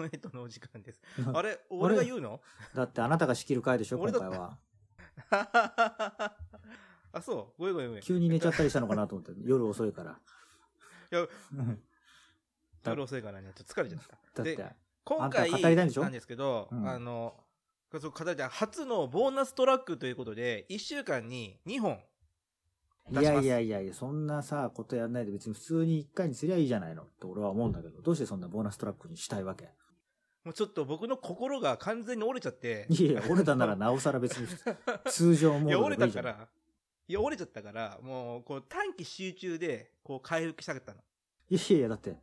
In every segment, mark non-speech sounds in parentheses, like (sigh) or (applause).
はい。セクション8のお時間です。あれ俺が言うの？だってあなたが仕切る回でしょ、今回は。(laughs) あ、そう？ごめんごめんごめん。急に寝ちゃったりしたのかなと思って、(laughs) 夜遅いから。いやうん (laughs) 夜遅いからね、ちょっと疲れちゃった。だってで、今回あんた語りたいんでしょ？なんですけど、うんあの、そう語りたい初のボーナストラックということで、1週間に2本いやいやいやいや、そんなさ、ことやんないで別に普通に一回にすりゃいいじゃないのって俺は思うんだけど、どうしてそんなボーナストラックにしたいわけ？もうちょっと僕の心が完全に折れちゃって。いやいや、折れたならなおさら別に通常モいや、折れたか。ら、いや、折れちゃったから、もう、こう、短期集中で、こう、回復したかったの。いやいや、だって、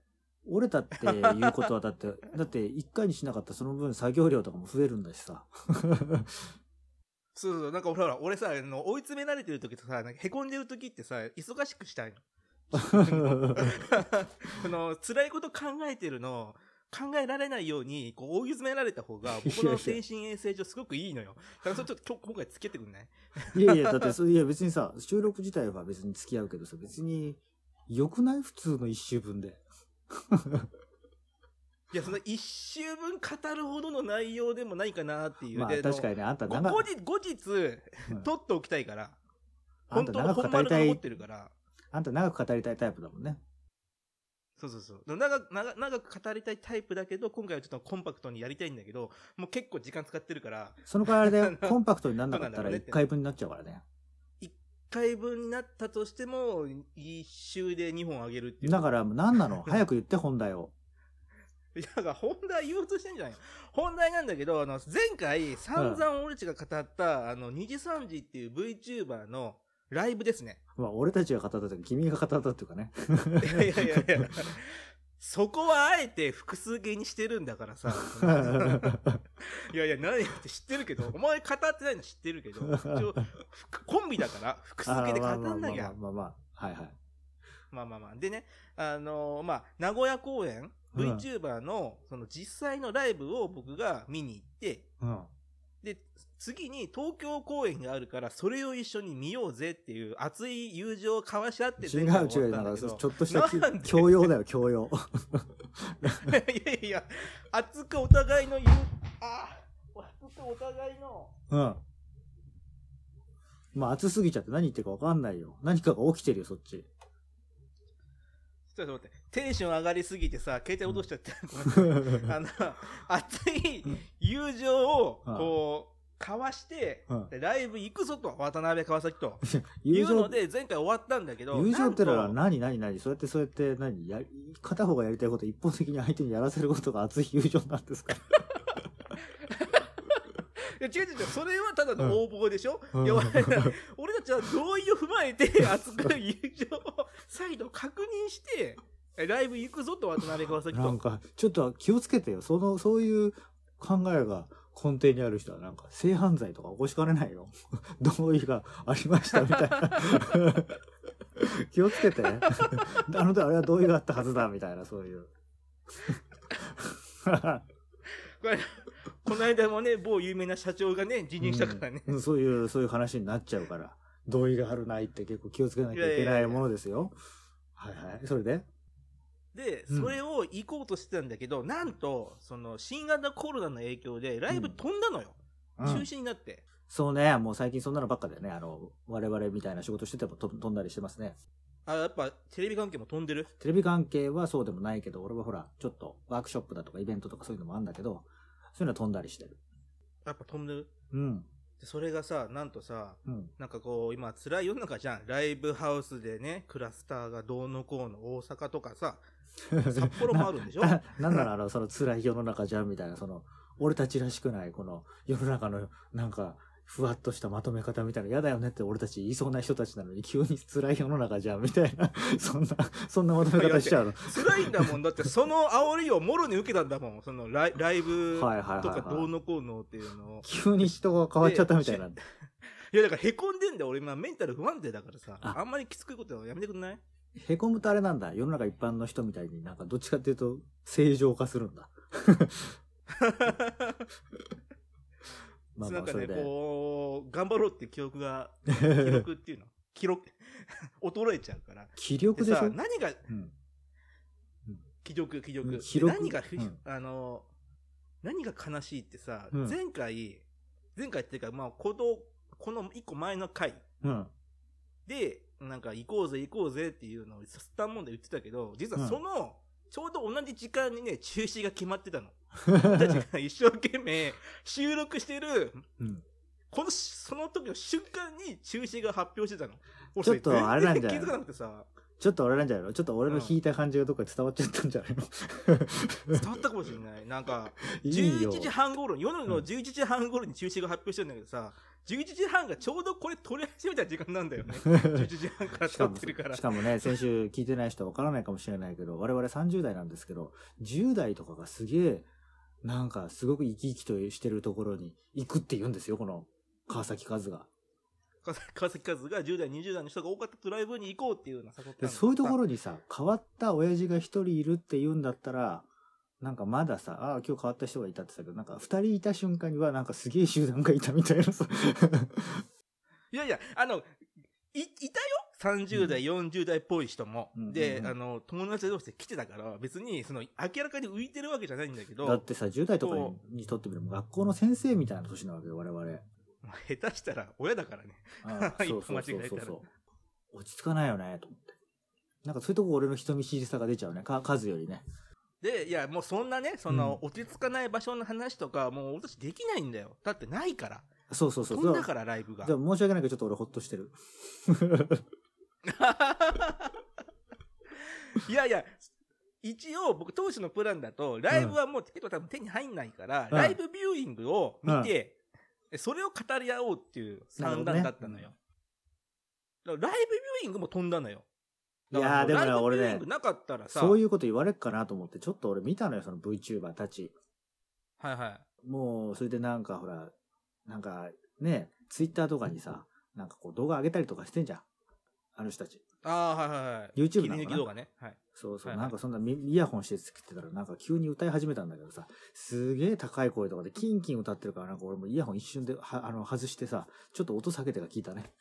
折れたっていうことはだって、(laughs) だって一回にしなかったらその分作業量とかも増えるんだしさ。そうそう、なんか俺ほら、俺さ、あの追い詰められてる時とさ、なんか凹んでる時ってさ、忙しくしたいの。(laughs) (laughs) この、辛いこと考えてるの、考えられないように、こう、追い詰められた方が、僕の精神衛生上すごくいいのよ。だからそれちょっと今日、今回つけてくんない？いやいや、だってそ、いや別にさ、収録自体は別に付き合うけどさ、別に、良くない？普通の一周分で。(laughs) いや、その一周分語るほどの内容でもないかなっていう。まあで確かにね、あんた後日、後日、うん取っておきたいから。あん本当のた長く本語りたい。あんた長く語りたいタイプだもんね。そうそうそう。長く、長長く語りたいタイプだけど、今回はちょっとコンパクトにやりたいんだけど、もう結構時間使ってるから、その代わり (laughs) でコンパクトになんなかったらそうなんだろうねって1回分になっちゃうからね。一回分になったとしても、一周で2本あげるっていう。だから何なの？(laughs) 早く言って本題を。いや、本題言おうとしてんじゃない？よ。本題なんだけど、あの、前回散々俺たちが語った、あの、二次三次っていう VTuber のライブですね。まあ俺たちが語ったというか君が語ったっていうかね。いやいやいやいや。そこはあえて複数形にしてるんだからさ。(laughs) いやいや、何って知ってるけど、お前語ってないの知ってるけど、一応、ふコンビだから、複数形で語んなきゃ。まあまあまあまあまあ。はいはい。まあまあまあ。でね、あのーまあ、名古屋公演、うん VTuber の、その実際のライブを僕が見に行って、うん。で、次に東京公演があるから、それを一緒に見ようぜっていう熱い友情を交わし合って違う違う、だけどちょっとした教養だよ、教養。(laughs) いやいやいや、熱くお互いの言う、あ熱くお互いの、うん。まあ暑すぎちゃって何言ってるか分かんないよ。何かが起きてるよ、そっち。ちょっと待って、テンション上がりすぎてさ、携帯落としちゃって、ごめんあの、(laughs) 熱い友情を、こう、交わして、うん。でライブ行くぞと、渡辺川崎と。(laughs) いうので、前回終わったんだけど、友情ってのは何何何？そうやってそうやって何？やり片方がやりたいこと一方的に相手にやらせることが熱い友情なんですか？いや違う違うそれはただの応募でしょ、うんいや俺俺たちは同意を踏まえて、(laughs) 熱く友情を再度確認して、ライブ行くぞと、渡辺川崎と。なんか、ちょっと気をつけてよ。その、そういう考えが根底にある人はなんか性犯罪とか起こしかねないよ。(laughs) 同意がありましたみたいな。(laughs) 気をつけて。あの時あれは同意があったはずだみたいな、そういう。これこの間もね、某有名な社長がね、辞任したからね。うんそういう、そういう話になっちゃうから。同意があるないって結構気をつけなきゃいけないものですよ。はいはい。それで？で、うんそれを行こうとしてたんだけど、なんと、その、新型コロナの影響で、ライブ飛んだのよ。うん中止になって。そうね、もう最近そんなのばっかだよね。あの、我々みたいな仕事しててもと飛んだりしてますね。あ、やっぱ、テレビ関係も飛んでる？テレビ関係はそうでもないけど、俺はほら、ちょっとワークショップだとかイベントとかそういうのもあるんだけど、そういうのは飛んだりしてる。やっぱ飛んでる？うん。でそれがさ、なんとさ、うん。なんかこう、今辛い世の中じゃん。ライブハウスでね、クラスターがどうのこうの大阪とかさ、(laughs) 札幌もあるんでしょ？ななんならあの、その辛い世の中じゃんみたいな、その、俺たちらしくない、この世の中のなんか、ふわっとしたまとめ方みたいな、嫌だよねって俺たち言いそうな人たちなのに、急に辛い世の中じゃんみたいな、(laughs) そんな、そんなまとめ方しちゃうの。辛いんだもん。だってその煽りをもろに受けたんだもん。そのライライブとかどうのこうのっていうのを。急に人が変わっちゃったみたいな。いやだから凹んでんだよ。俺今メンタル不安定だからさ。ああんまりきつくいことはやめてくんない？へこむとあれなんだ。世の中一般の人みたいになんかどっちかっていうと正常化するんだ。(laughs) まあなんかね。こう、頑張ろうって記憶が、(laughs) 記録っていうの？記録、(laughs) 衰えちゃうから。気力でしょ？何が、うん。記録、記録。記録何がふ、うんあの、何が悲しいってさ、うん前回、前回っていうか、まあ、この、この一個前の回うん。で、なんか行こうぜ行こうぜっていうのをスタンモンで言ってたけど、実はその、ちょうど同じ時間にね、中止が決まってたの。(laughs) 俺たちが一生懸命収録してる、うん。この、その時の瞬間に中止が発表してたの。俺ちょっとあれなんじゃない？全然気づかなくてさ、ちょっと俺なんじゃないの？ちょっと俺の引いた感じがどっかで伝わっちゃったんじゃないの？伝わったかもしれない。なんか、(laughs) いいよ11時半頃、夜の11時半頃に中止が発表してるんだけどさ、11時半がちょうどこれ撮り始めた時間なんだよね。11時半から撮ってるからし。かもね、先週聞いてない人はわからないかもしれないけど、我々30代なんですけど、10代とかがすげえ、なんかすごく生き生きとしてるところに行くって言うんですよ、この川崎和が。川崎和が10代、20代の人が多かったドライブに行こうっていうそういうところにさ、変わった親父が一人いるって言うんだったら、なんかまださ、ああ、今日変わった人がいたって言ったけど、なんか二人いた瞬間には、なんかすげえ集団がいたみたいなさ。(laughs) いやいや、あの、い、いたよ ?30 代、40代っぽい人も。うんで、うんうんあの、友達同士で来てたから、別に、その、明らかに浮いてるわけじゃないんだけど、だってさ、10代とかそににとってみれば学校の先生みたいな年なわけよ、我々。まあ下手したら親だからね。ああ一歩そうそう間違えたらそうそうそう。(laughs) 落ち着かないよね、と思って。なんかそういうとこ俺の人見知りさが出ちゃうね。か数よりね。で、いや、もうそんなね、その、落ち着かない場所の話とか、もう俺たちできないんだよ。だってないから。そうそうそう。飛んだからライブがじゃ。あ申し訳ないけど、ちょっと俺ほっとしてる。(laughs) いやいや、一応僕当初のプランだと、ライブはもう結構多分手に入んないから、うんライブビューイングを見て、それを語り合おうっていう算段だったのよ。だからライブビューイングも飛んだのよ。いやーでもね俺ねなかったらさ、そういうこと言われっかなと思って、ちょっと俺見たのよ、その VTuber たち。はいはい。もう、それでなんかほら、なんかね、ツイッターとかにさ、なんかこう動画上げたりとかしてんじゃん。あの人たち。ああ、はいはいはい。YouTube なのかな動画ね。はい。そうそう、はいはいなんかそんなみイヤホンしてつけてたら、なんか急に歌い始めたんだけどさ、すげえ高い声とかでキンキン歌ってるから、なんか俺もイヤホン一瞬ではあの外してさ、ちょっと音下げてから聞いたね。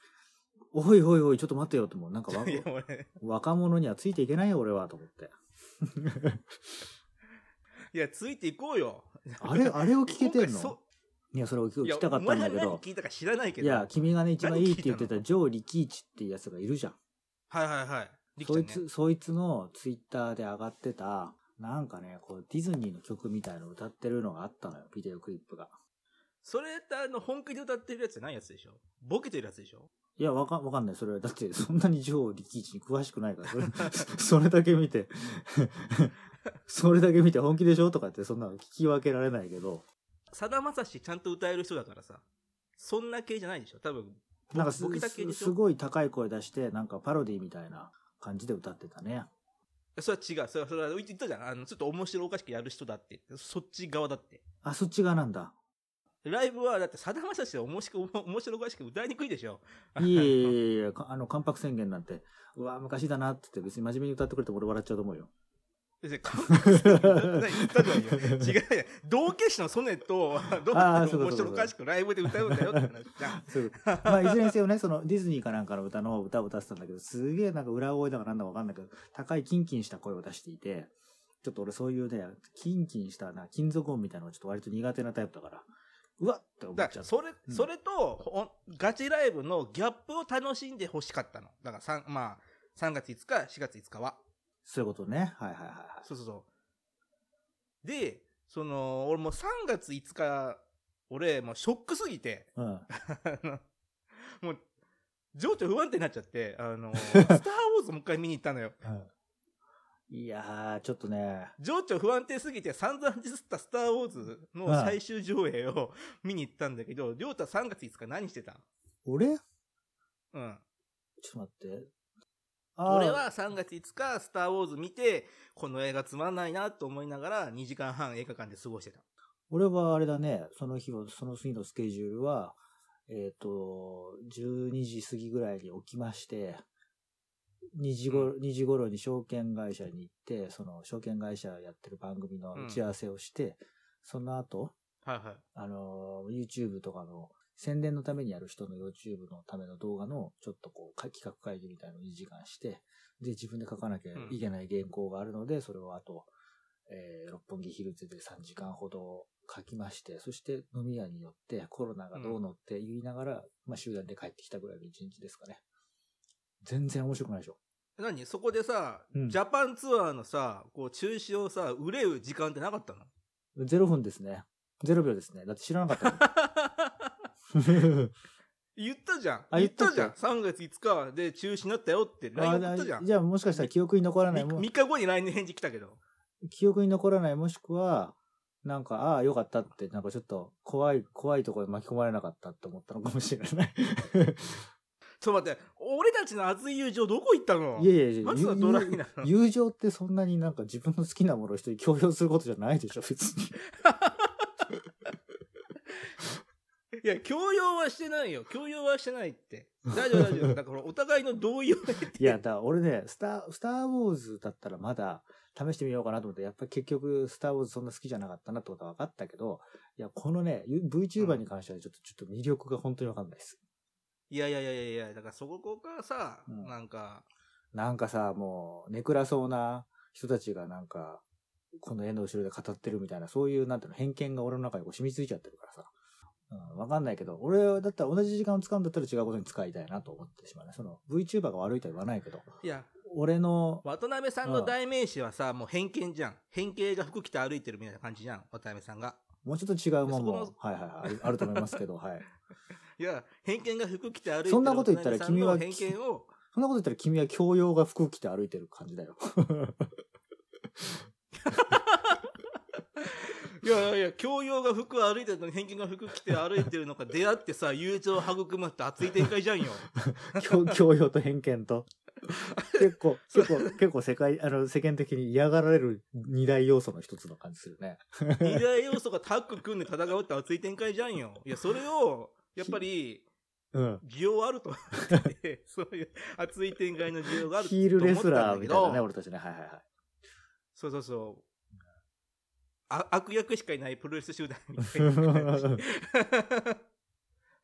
おいおいおい、ちょっと待ってよと思う。なんかわいや、俺、若者にはついていけないよ、俺は、と思って。(laughs) いや、ついていこうよ。あれ、あれを聞けてん今回そのいや、それを聞いやきたかったんだけお前が何ど。聞いたか知らないけど。いや、君がね、一番いいって言ってたたジョー・リキーチっていうやつがいるじゃん。はいはいはい。そいつ、そいつのツイッターで上がってた、なんかね、こう、ディズニーの曲みたいの歌ってるのがあったのよ、ビデオクリップが。それってあの、本気で歌ってるやつじゃないやつでしょ？ボケてるやつでしょ？いや、わかわかんない。それは、だって、(laughs) そんなにジョー・リキーチに詳しくないから、それ (laughs) それだけ見て、(laughs) それだけ見て本気でしょとかって、そんなの聞き分けられないけど、さだまさしちゃんと歌える人だからさ。そんな系じゃないでしょ多分。ボなんかすすごい高い声出して、なんかパロディみたいな感じで歌ってたね。それは違う。それは、それは言ったじゃん。あの、ちょっと面白おかしくやる人だって。そっち側だって。あ、そっち側なんだ。ライブは、だって、さだまさしは面白く面白おかしく歌いにくいでしょいえいえいえあの、関白宣言なんて、うわ、昔だなって言って別に真面目に歌ってくれても俺笑っちゃうと思うよ。別に、韓国語で言ったじゃないよ。違うよ。道化師のソネットを、どうやって面白おかしくライブで歌うんだよって話じゃん。まあ、いずれにせよね、そのディズニーかなんかの歌の歌を歌ってたんだけど、すげえなんか裏声だかなんだかわかんないけど、高いキンキンした声を出していて、ちょっと俺そういうね、キンキンしたな、金属音みたいなのがちょっと割と苦手なタイプだから、うわっって思っちゃった。だからそれ、うんそれと、ガチライブのギャップを楽しんでほしかったの。だから三まあ、3月5日、4月5日は。そういうことね。はいはいはいはい。そうそうそう。で、その、俺もう3月5日、俺、もうショックすぎて、うん。(laughs) もう、情緒不安定になっちゃって、あの、(laughs) スター・ウォーズもう一回見に行ったのよ。いやー、ちょっとね、情緒不安定すぎて散々ディスったスター・ウォーズの最終上映を (laughs) 見に行ったんだけど、りょうた3月5日何してた俺？ちょうん。っと待って。俺は3月5日、スター・ウォーズ見て、この映画つまんないなと思いながら、2時間半映画館で過ごしてた。俺はあれだね、その日を、その次のスケジュールは、えっ、と、12時過ぎぐらいに起きまして、2時頃、2時頃に証券会社に行って、その証券会社やってる番組の打ち合わせをして、その後、はいはい。あの、YouTube とかの宣伝のためにやる人の YouTube のための動画のちょっとこうか企画会議みたいなのを2時間して、で、自分で書かなきゃいけない原稿があるので、それをあと、えー六本木ヒルズで3時間ほど書きまして、そして飲み屋に寄ってコロナがどうのって言いながら、まあ集団で帰ってきたぐらいの一日ですかね。全然面白くないでしょ。何？そこでさ、うんジャパンツアーのさ、こう中止をさ、憂う時間ってなかったの？0分ですね。0秒ですね。だって知らなかったもん (laughs) 言ったじゃん。あ言ったじ言ったゃん。3月5日で中止になったよって LINE 送ったじゃん。あじゃあもしかしたら記憶に残らないも3日後に LINE で返事来たけど。記憶に残らないもしくは、なんか、ああ、よかったって、なんかちょっと怖い、怖いところに巻き込まれなかったって思ったのかもしれない。ちょっと待って、俺たちの熱い友情どこ行ったの？いやいやいや、ドライなの？友情ってそんなになんか自分の好きなものを人に強要することじゃないでしょ、別に。いや、強要はしてないよ。強要はしてないって。大丈夫大丈夫。だからお互いの同意を得て。いや、だ俺ね、スター、スターウォーズだったらまだ試してみようかなと思って、やっぱり結局スターウォーズそんな好きじゃなかったなってことは分かったけど、いや、このね、VTuber に関してはちょっと、ちょっと魅力が本当に分かんないです。いやいやいやいやいや、だからそこからさ、うんなんか、なんかさ、もう、ネクラそうな人たちがなんか、この絵の後ろで語ってるみたいな、そういう、なんていうの、偏見が俺の中にこう染みついちゃってるからさ。うん、わかんないけど、俺だったら同じ時間を使うんだったら違うことに使いたいなと思ってしまうね。その、VTuber が悪いとは言わないけど、いや、俺の、渡辺さんの代名詞はさ、もう偏見じゃん。偏見が服着て歩いてるみたいな感じじゃん。渡辺さんが。もうちょっと違うもんもはいはいはい、(laughs) あると思いますけど、はい。いや、偏見が服着て歩いてるそんなこと言ったら君は偏見を、そんなこと言ったら君は教養が服着て歩いてる感じだよ。い (laughs) やいやいや、教養が服を歩いてるのに偏見が服着て歩いてるのか出会ってさ、友情を育むって熱い展開じゃんよ。(laughs) 教教養と偏見と。結構、(laughs) 結構、結構世界、あの、世間的に嫌がられる二大要素の一つの感じするね。二大要素がタッグ組んで戦うって熱い展開じゃんよ。いや、それを、やっぱり、うん。需要あると思ってて、(laughs) そういう熱い展開の需要があると思ヒールレスってたんだけどラーみたいなね、俺たちね。はいはいはい。そうそうそう。あ悪役しかいないプロレス集団みたいな。(laughs)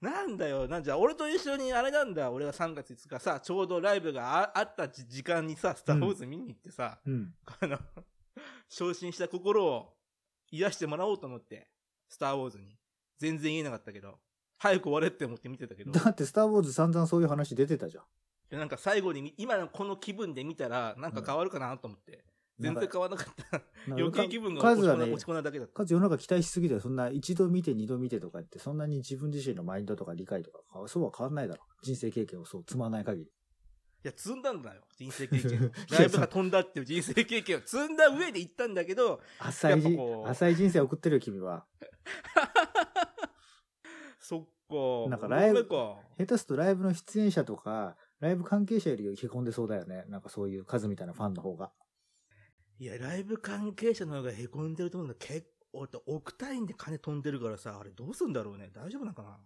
なんだよ、なんじゃ、俺と一緒にあれなんだ、俺が3月5日さ、ちょうどライブがああった時時間にさ、スター・ウォーズ見に行ってさ、うん。あの、昇進した心を癒してもらおうと思って、スター・ウォーズに。全然言えなかったけど、早く終われって思って見てたけど、だって、スター・ウォーズ散々そういう話出てたじゃん。でなんか最後にみ、今のこの気分で見たら、なんか変わるかなと思って、全然変わらなかった。余計気分が落ち込ね落ち込んだだけだった。かつ世の中期待しすぎて、そんな一度見て二度見てとかって、そんなに自分自身のマインドとか理解とか、そうは変わんないだろ。人生経験をそう積まない限り。いや、積んだんだよ、人生経験を。ライブが飛んだっていう人生経験を積んだ上で行ったんだけど、浅い浅い人生を送ってるよ、君は。そっか。なんかライブ。下手するとライブの出演者とか、ライブ関係者よりへこんでそうだよね。なんかそういう数みたいなファンの方が。いや、ライブ関係者の方が凹んでると思うんだ結構、億単位で金飛んでるからさ、あれどうすんだろうね。大丈夫なのかな？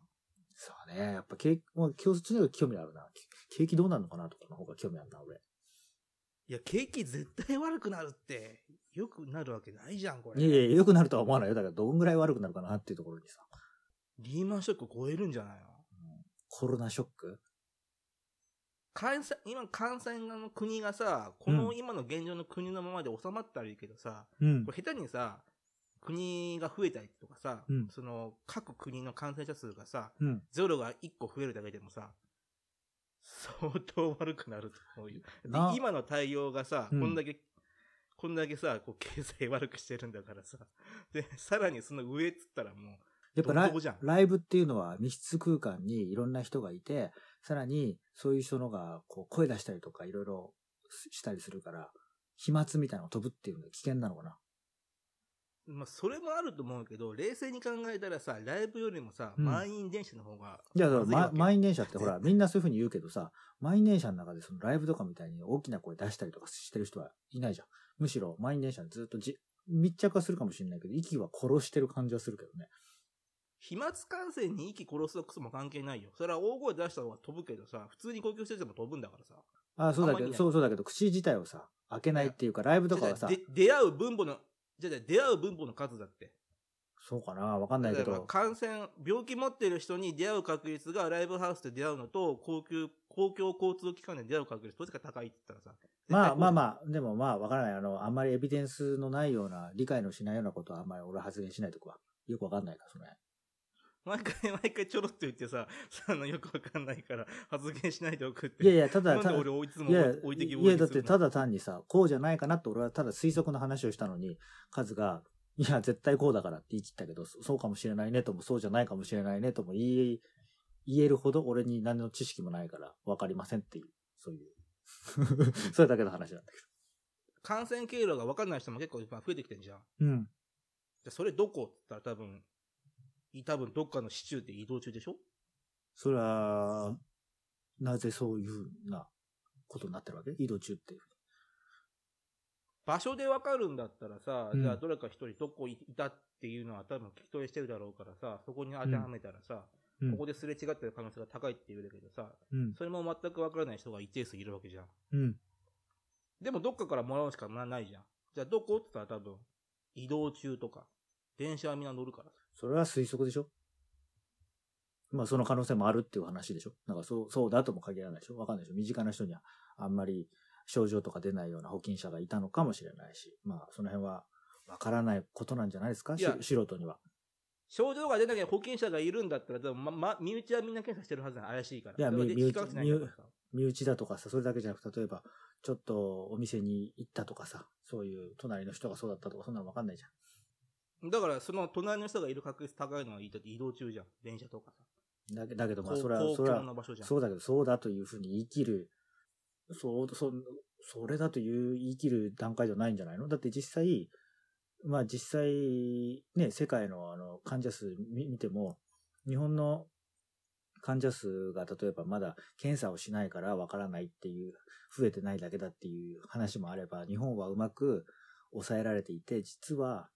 そうね。やっぱ景気、もう今日そっちの方が興味あるな。景気どうなるのかなとかの方が興味あるな、俺。いや、景気絶対悪くなるって、良くなるわけないじゃん、これ。いやいや、良くなるとは思わないよ。だからどんぐらい悪くなるかなっていうところにさ。リーマンショック超えるんじゃないの？コロナショック？感染、今感染の国がさ、このうん今の現状の国のままで収まったらいいけどさ、うん。これ下手にさ、国が増えたりとかさ、うん。その各国の感染者数がさ、うん。ゼロが1個増えるだけでもさ、相当悪くなると思うよ。今の対応がさ、うん。こんだけ、こんだけさ、こう経済悪くしてるんだからさ、で、さらにその上っつったらもやっぱライブっていうのは密室空間にいろんな人がいて、さらにそういう人のがこう声出したりとかいろいろしたりするから、飛沫みたいなのが飛ぶっていうのは危険なのかな？う、まあそれもあると思うけど、冷静に考えたらさ、ライブよりもさ、うん満員電車の方がいや、だからま満員電車ってほら、みんなそういうふうに言うけどさ、満員電車の中でそのライブとかみたいに大きな声出したりとかしてる人はいないじゃん。むしろ満員電車にずっとじ密着はするかもしれないけど、息は殺してる感じはするけどね。飛沫感染に息殺すとクソも関係ないよ。それは大声出した方が飛ぶけどさ、普通に呼吸してても飛ぶんだからさ。ああ、そうだけど、そうそうだけど、口自体をさ、開けないっていうか、ライブとかはさ出会う分母の、じゃあ出会う分母の数だって。そうかなわかんないけど、感染、病気持ってる人に出会う確率がライブハウスで出会うのと、公共、公共交通機関で出会う確率どっちが高いって言ったらさ、まあまあまあ、でもまあわからない。あの、あんまりエビデンスのないような、理解のしないようなことはあんまり俺は発言しないとこは。よくわかんないから、それ。毎回毎回ちょろっと言ってさ、あの、よくわかんないから発言しないでおくって。いやいや、ただ、ただいつも置いてきいや、だってただ、だ単にさ、こうじゃないかなって俺はただ推測の話をしたのに、カズが、いや、絶対こうだからって言い切ったけど、そそうかもしれないねとも、そうじゃないかもしれないねとも言い、言えるほど俺に何の知識もないから分かりませんっていう、そういう。(laughs) それだけの話なんだけ感染経路がわかんない人も結構今増えてきてんじゃん。ど。うん。でそれどこって言ったら多分、い多分どっかの市中で移動中でしょ？それは、なぜそういうふうなことになってるわけ？移動中っていう。場所でわかるんだったらさ、うんじゃあどれか一人どこいたっていうのは多分聞き取りしてるだろうからさ、そこに当てはめたらさ、うんここですれ違ってる可能性が高いっていうだけどさ、うん。それも全くわからない人が一定数いるわけじゃん。うん。でもどっかからもらうしかないじゃん。じゃあどこ？って言ったら多分、移動中とか、電車はみんな乗るから。それは推測でしょ？まあその可能性もあるっていう話でしょ？なんかそう、そうだとも限らないでしょ？わかんないでしょ？身近な人にはあんまり症状とか出ないような保菌者がいたのかもしれないし、まあその辺はわからないことなんじゃないですか？素人には。症状が出なきゃ保険者がいるんだったら、でもま、ま、身内はみんな検査してるはずだ。怪しいから。いや身比較しないんだからさ身内だとかさ、それだけじゃなくて、例えば、ちょっとお店に行ったとかさ、そういう隣の人がそうだったとか、そんなのわかんないじゃん。だから、その隣の人がいる確率高いのは移動中じゃん。電車とかさ。だけだけど、まあ公それは、公それは。そうだけど、そうだというふうに言い切る、そう、そ、それだという言い切る段階じゃないんじゃないの？だって実際、まあ実際、ね、世界のあの患者数見見ても、日本の患者数が例えばまだ検査をしないからわからないっていう、増えてないだけだっていう話もあれば、日本はうまく抑えられていて、実は、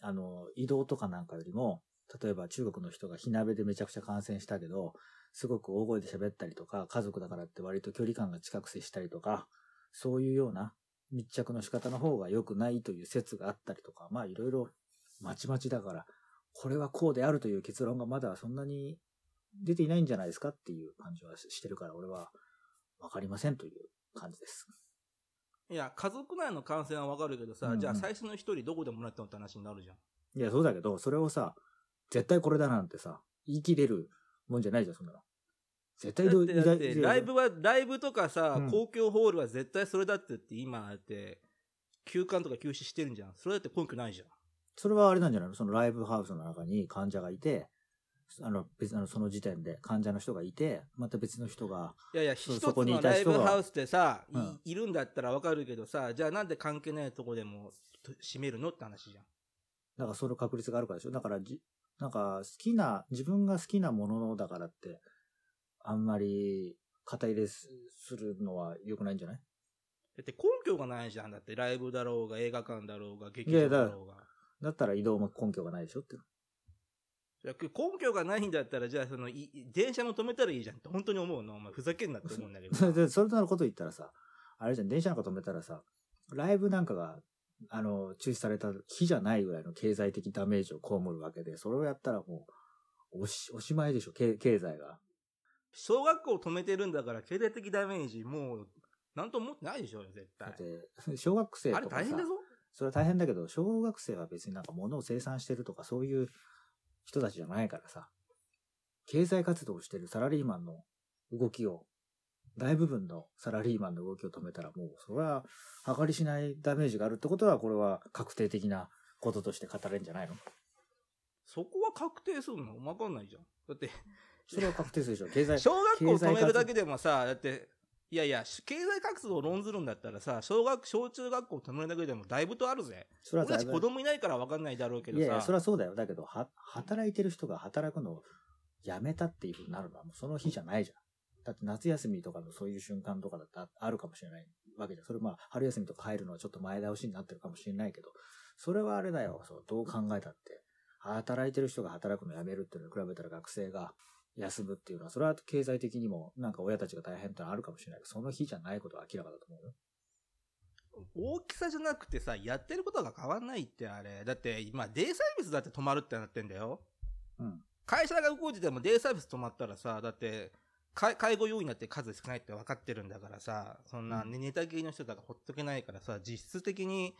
あの、移動とかなんかよりも、例えば中国の人が火鍋でめちゃくちゃ感染したけど、すごく大声で喋ったりとか、家族だからって割と距離感が近く接したりとか、そういうような密着の仕方の方が良くないという説があったりとか、まあいろいろまちまちだから、これはこうであるという結論がまだそんなに出ていないんじゃないですかっていう感じはしてるから、俺はわかりませんという感じです。いや、家族内の感染はわかるけどさ、うんうんじゃあ最初の一人どこでもらったのって話になるじゃん。いや、そうだけど、それをさ、絶対これだなんてさ、言い切れるもんじゃないじゃん、そんなの。絶対どうだって、だっていやライブは、ライブとかさ、うん公共ホールは絶対それだってって今だって、休館とか休止してるんじゃん。それだって根拠ないじゃん。それはあれなんじゃないの？そのライブハウスの中に患者がいて、あの、別あの、その時点で患者の人がいて、また別の人が、いやいや、そ一つそこにいのライブハウスでさ、いうんいるんだったらわかるけどさ、じゃあなんで関係ないとこでもと閉めるの？って話じゃん。だからその確率があるからでしょ？だからじ、なんか好きな、自分が好きなものだからって、あんまり肩入れすするのは良くないんじゃない？だって根拠がないじゃん。だってライブだろうが映画館だろうが劇場だろうが。だったら移動も根拠がないでしょって。根拠がないんだったら、じゃあその、い電車も止めたらいいじゃんって本当に思うの？お前ふざけんなって思うんだけど。(laughs) で、それとのこと言ったらさ、あれじゃん、電車なんか止めたらさ、ライブなんかが、あの、中止された日じゃないぐらいの経済的ダメージを被るわけで、それをやったらもう、おし、おしまいでしょ、経経済が。小学校止めてるんだから、経済的ダメージ、もう、なんと思ってないでしょ絶対だっ。て、小学生あれとかさ大変だぞ。それは大変だけど、小学生は別になんか物を生産してるとかそういう人たちじゃないからさ、経済活動をしてるサラリーマンの動きを、大部分のサラリーマンの動きを止めたらもう、それは計りしないダメージがあるってことは、これは確定的なこととして語れるんじゃないの？そこは確定するのわかんないじゃん。だって、それは確定するでしょ。経済、小学校止めるだけでもさ、だって、いやいや、経済活動を論ずるんだったらさ、小学、小中学校止めるだけでもだいぶとあるぜ。それは俺たち子供いないからわかんないだろうけどさ。いやいや、それはそうだよ。だけど、は、働いてる人が働くのをやめたっていうふうになるのはもうその日じゃないじゃん。だって夏休みとかのそういう瞬間とかだってああるかもしれないわけじゃん。それまあ、春休みとか入るのはちょっと前倒しになってるかもしれないけど、それはあれだよ。そう、どう考えたって。働いてる人が働くのをやめるっていうのに比べたら学生が休むっていうのは、それは経済的にもなんか親たちが大変ってのはあるかもしれないけど、その日じゃないことは明らかだと思うよ。大きさじゃなくてさ、やってることが変わんないってあれ。だって、今、デイサービスだって止まるってなってんだよ。うん。会社が動いててもデイサービス止まったらさ、だって、か介護要員だって数少ないって分かってるんだからさ、そんな、うんねネタ系の人だからほっとけないからさ、実質的に、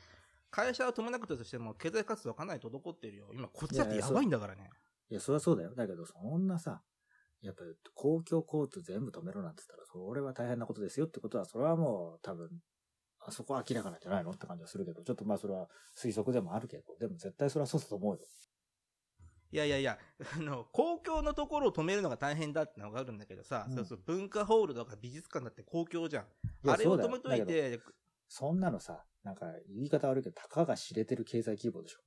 会社を止めなくたとしても、経済活動はかなり滞ってるよ。今、こっちだってやばいんだからね。いや、そりゃそうだよ。だけど、そんなさ、やっぱり公共交通全部止めろなんて言ったら、それは大変なことですよってことは、それはもう多分、あそこは明らかなんじゃないのって感じはするけど、ちょっとまあそれは推測でもあるけど、でも絶対それはそうだと思うよ。いやいやいや、(laughs) あの、公共のところを止めるのが大変だってのがあるんだけどさ、うんそうそう、文化ホールとか美術館だって公共じゃん。あれを止めといて、そんなのさ、なんか言い方悪いけど、たかが知れてる経済規模でしょ。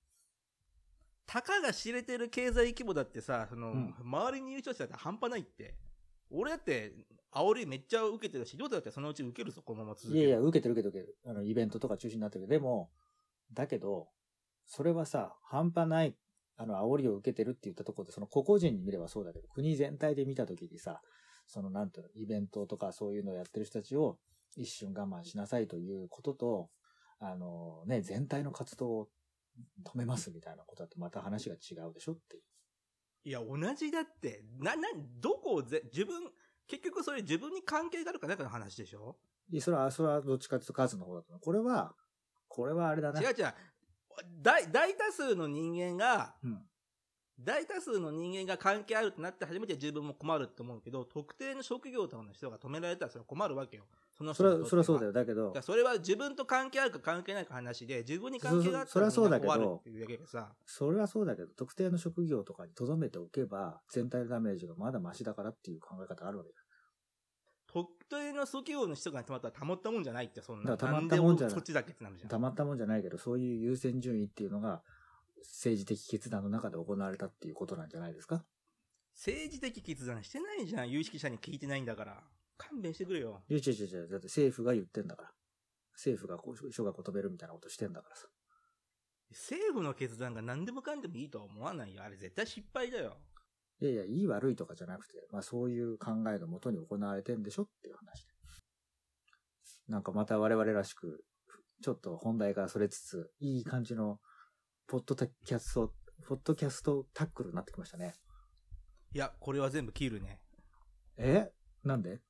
たかが知れてる経済規模だってさ、その、うん周りにいる人たちだって半端ないって。俺だって、煽りめっちゃ受けてるし、りょうただってそのうち受けるぞ、このまま続けいやいや、受けてる受けてる受けてる。あの、イベントとか中止になってるけど、でも、だけど、それはさ、半端ない、あの、煽りを受けてるって言ったところで、その個々人に見ればそうだけど、国全体で見たときにさ、その、なんていうの、イベントとかそういうのをやってる人たちを一瞬我慢しなさいということと、あの、ね、全体の活動を止めますみたいなことだとまた話が違うでしょっていう。いや、同じだって、な、な、どこをぜ、自分、結局それ自分に関係があるかないかの話でしょ？いやそれは、それはどっちかというと数の方だと思う。これは、これはあれだな。違う違う。大、大多数の人間が、うん。大多数の人間が関係あるってなって初めて自分も困るって思うけど、特定の職業とかの人が止められたらそれは困るわけよ。そのそれは、それはそうだよ。よ。だけどそれは自分と関係あるか関係ないか話で、自分に関係があったそそそれはそうだけどみんな困るっていうだけでさ。それはそうだけど、特定の職業とかに留めておけば、全体のダメージがまだマシだからっていう考え方あるわけだよ。特定の職業の人がたまったらたまったもんじゃないって、そんな。たまったもんじゃないそっちだけってなるじゃん。たまったもんじゃないけど、そういう優先順位っていうのが、政治的決断の中で行われたっていうことなんじゃないですか？政治的決断してないじゃん。有識者に聞いてないんだから。勘弁してくれよ。いや、違う違う違う。だって政府が言ってんだから。政府がこう、諸学を止めるみたいなことしてんだからさ。政府の決断が何でもかんでもいいとは思わないよ。あれ絶対失敗だよ。いやいや、いい悪いとかじゃなくて、まあそういう考えのもとに行われてんでしょっていう話で。なんかまた我々らしく、ちょっと本題からそれつつ、いい感じの、ポッドキャスト、ポッドキャストタックルになってきましたね。いや、これは全部切るね。え？なんで？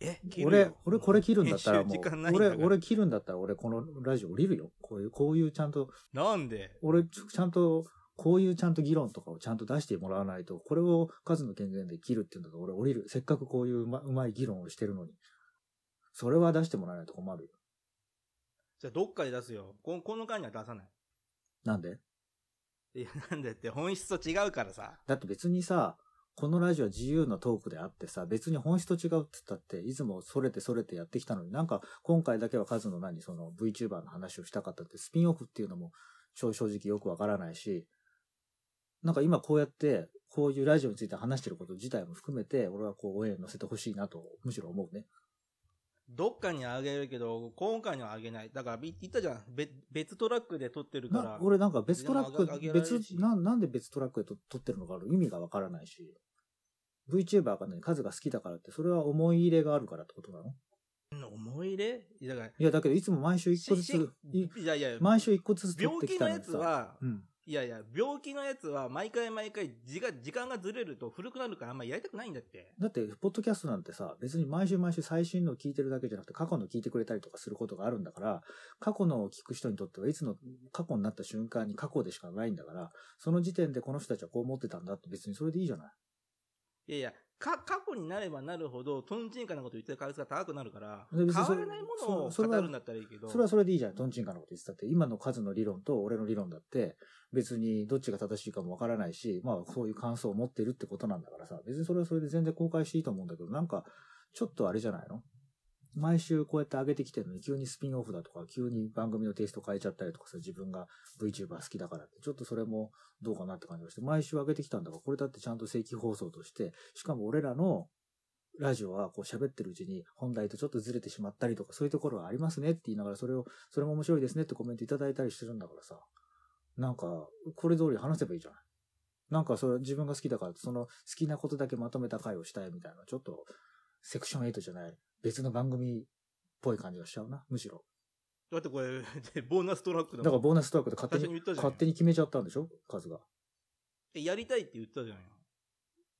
え、俺よ、俺これ切るんだったら (laughs) もう、俺、俺切るんだったら俺このラジオ降りるよ。こういう、こういうちゃんと、なんで？俺ちちゃんと、こういうちゃんと議論とかをちゃんと出してもらわないと、これを数の権限で切るっていうんだと俺降りる。せっかくこういううまうまい議論をしてるのに。それは出してもらわないと困るよ。じゃあどっかで出すよ。ここの間には出さない。なんで？いや、なんでって本質と違うからさ。だって別にさ、このラジオは自由なトークであってさ、別に本質と違うって言ったって、いつもそれてそれてやってきたのに、なんか今回だけは数の何、その VTuber の話をしたかったって、スピンオフっていうのも正正直よくわからないし、なんか今こうやって、こういうラジオについて話してること自体も含めて、俺はこう、応援乗せてほしいなと、むしろ思うね。どっかにあげるけど、今回にはあげない。だから、び言ったじゃん。べ別トラックで撮ってるからな。俺なんか別トラック、別、ななんで別トラックでと撮ってるのかある？意味がわからないし、VTuber がね、数が好きだからって、それは思い入れがあるからってことなの？思い入れ？いやだから、いや、だけどいつも毎週一個ずしつ、いいやいや、毎週一個ずつ撮ってき病気のや。つは、うん。いやいや、病気のやつは毎回毎回時間時間がずれると古くなるからあんまりやりたくないんだって。だって、ポッドキャストなんてさ、別に毎週毎週最新のを聞いてるだけじゃなくて、過去の聞いてくれたりとかすることがあるんだから、過去のを聞く人にとってはいつの、過去になった瞬間に過去でしかないんだから、その時点でこの人たちはこう思ってたんだって別にそれでいいじゃない。いやいや、か、過去になればなるほど、トンチンカンなこと言ってる確率が高くなるから、で変わらないものをそそれは語るんだったらいいけど。それはそれでいいじゃん。トンチンカンなこと言ってたって。今の数の理論と俺の理論だって、別にどっちが正しいかもわからないし、まあそういう感想を持ってるってことなんだからさ、別にそれはそれで全然公開していいと思うんだけど、なんか、ちょっとあれじゃないの？毎週こうやって上げてきてるのに急にスピンオフだとか、急に番組のテイスト変えちゃったりとかさ、自分が VTuber 好きだからって、ちょっとそれもどうかなって感じがして、毎週上げてきたんだから、これだってちゃんと正規放送として、しかも俺らのラジオはこう喋ってるうちに本題とちょっとずれてしまったりとか、そういうところはありますねって言いながら、それを、それも面白いですねってコメントいただいたりしてるんだからさ、なんか、これ通り話せばいいじゃない。なんかそれ自分が好きだから、その好きなことだけまとめた回をしたいみたいな、ちょっと、セクション8じゃない、別の番組っぽい感じがしちゃうな、むしろ。だってこれ、ボーナストラックだもんだからボーナストラックで勝手に、に勝手に決めちゃったんでしょ？数が。えやりたいって言ったじゃんよ。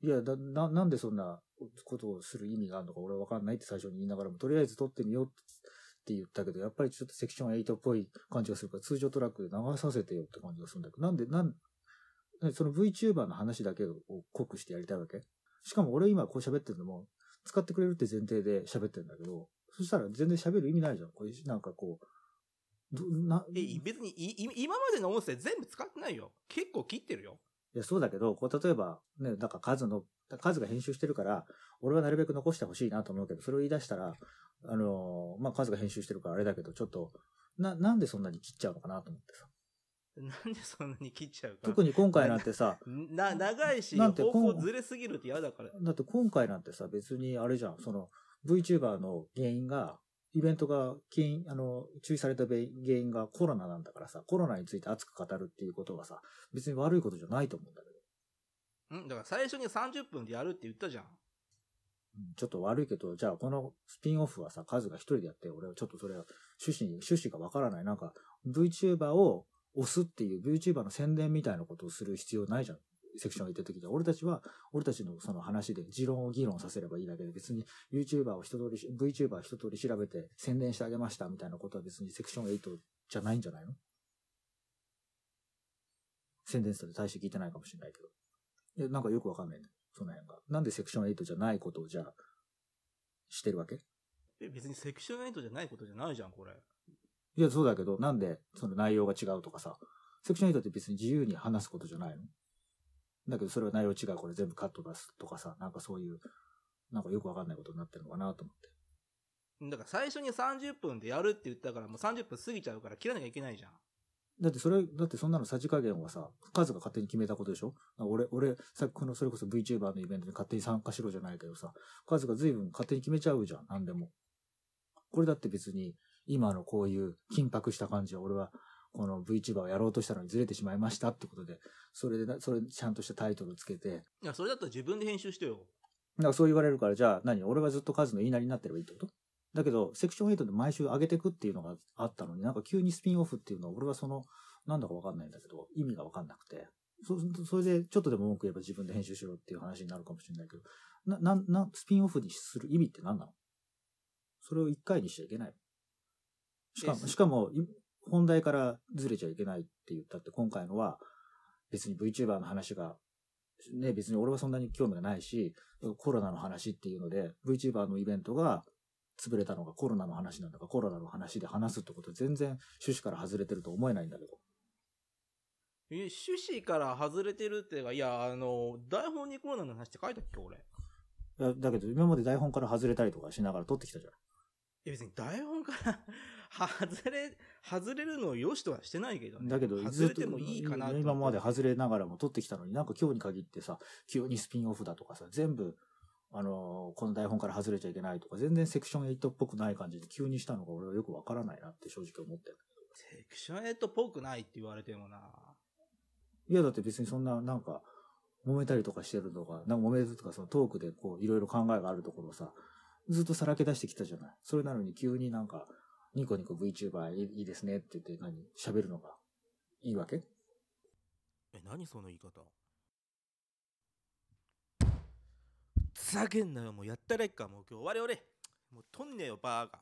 いや、だ、な、なんでそんな、ことをする意味があるのか俺はわかんないって最初に言いながらも、とりあえず撮ってみようって言ったけど、やっぱりちょっとセクション8っぽい感じがするから、通常トラックで流させてよって感じがするんだけど、なんで、なん、その VTuber の話だけを濃くしてやりたいわけ？しかも俺今こう喋ってるのも、使ってくれるって前提で喋ってるんだけど、そしたら全然喋る意味ないじゃん。これ、なんかこう、どなえ、別にい、い今までの音声全部使ってないよ。結構切ってるよ。いや、そうだけど、こう、例えば、ね、なんか数の、数が編集してるから、俺はなるべく残してほしいなと思うけど、それを言い出したら、あのーまあ、数が編集してるからあれだけど、ちょっと、な、なんでそんなに切っちゃうのかなと思ってさ。なんでそんなに切っちゃうか。特に今回なんてさ、(laughs) な、長いし、なんて方向ずれすぎるって嫌だから。だって今回なんてさ、別にあれじゃん、その、VTuber の原因が、イベントが、禁あの、注意された原因がコロナなんだからさ、コロナについて熱く語るっていうことはさ、別に悪いことじゃないと思うんだけど。んだから最初に30分でやるって言ったじゃんちょっと悪いけど、じゃあこのスピンオフはさ、カズが一人でやって、俺はちょっとそれは趣旨に、趣旨がわからない。なんか、VTuber を押すっていう VTuber の宣伝みたいなことをする必要ないじゃん。セクションが言ってる時に。俺たちは、俺たちのその話で持論を議論させればいいだけで、別に YouTuber を一通り、VTuber を一通り調べて宣伝してあげましたみたいなことは別にセクション8じゃないんじゃないの？宣伝したって大して聞いてないかもしれないけど。いや、なんかよくわかんないんだよ。その辺が。なんでセクション8じゃないことをじゃあ、してるわけ？え、別にセクション8じゃないことじゃないじゃん、これ。いや、そうだけど、なんでその内容が違うとかさ、セクション8って別に自由に話すことじゃないの？だけど、それは内容違う、これ全部カット出すとかさ、なんかそういう、なんかよくわかんないことになってるのかなと思って。だから最初に30分でやるって言ったからもう30分過ぎちゃうから切らなきゃいけないじゃん。だってそれ、だってそんなのさじ加減はさ、数が勝手に決めたことでしょ？俺、俺、さっきこの、それこそ VTuber のイベントに勝手に参加しろじゃないけどさ、数が随分勝手に決めちゃうじゃん、なんでも。これだって別に、今のこういう緊迫した感じは俺は、この VTuber をやろうとしたのにずれてしまいましたってことで、それでな、それちゃんとしたタイトルつけて、いや、それだったら自分で編集してよ。だからそう言われるから、じゃあ何俺がずっと数の言いなりになってればいいってこと？だけど、セクション8で毎週上げてくっていうのがあったのに、なんか急にスピンオフっていうのは、俺はその、なんだかわかんないんだけど、意味がわかんなくて。そ、それで、ちょっとでも文句言えば自分で編集しろっていう話になるかもしれないけど、な、な、な、スピンオフにする意味って何なの？それを一回にしちゃいけないの？しかも、しかも、い本題からずれちゃいけないって言ったって、今回のは、別に VTuber の話が、ね、別に俺はそんなに興味がないし、コロナの話っていうので、VTuber のイベントが潰れたのがコロナの話なんだか、コロナの話で話すってことは全然趣旨から外れてると思えないんだけど。え、趣旨から外れてるっていうか、いや、あの、台本にコロナの話って書いたっけ、俺？いやだけど今まで台本から外れたりとかしながら撮ってきたじゃん。え、別に台本から (laughs) 外れ、外れるのを良しとはしてないけどね。だけど、外れてもいいかな今まで外れながらも撮ってきたのになんか今日に限ってさ、急にスピンオフだとかさ、全部、あのーこの台本から外れちゃいけないとか、全然セクション8っぽくない感じで急にしたのが俺はよくわからないなって正直思ってる。セクション8っぽくないって言われてもな。いや、だって別にそんな、なんか、揉めたりとかしてるとか、なんか揉めるとか、そのトークでこう、いろいろ考えがあるところをさ、ずっとさらけ出してきたじゃない。それなのに急になんか、ニコニコ VTuber いいですねって言って何？喋るのがいいわけ？え、何その言い方？ふざけんなよ、もうやったらいっか、もう今日終わり俺。もうとんねえよ、バーが。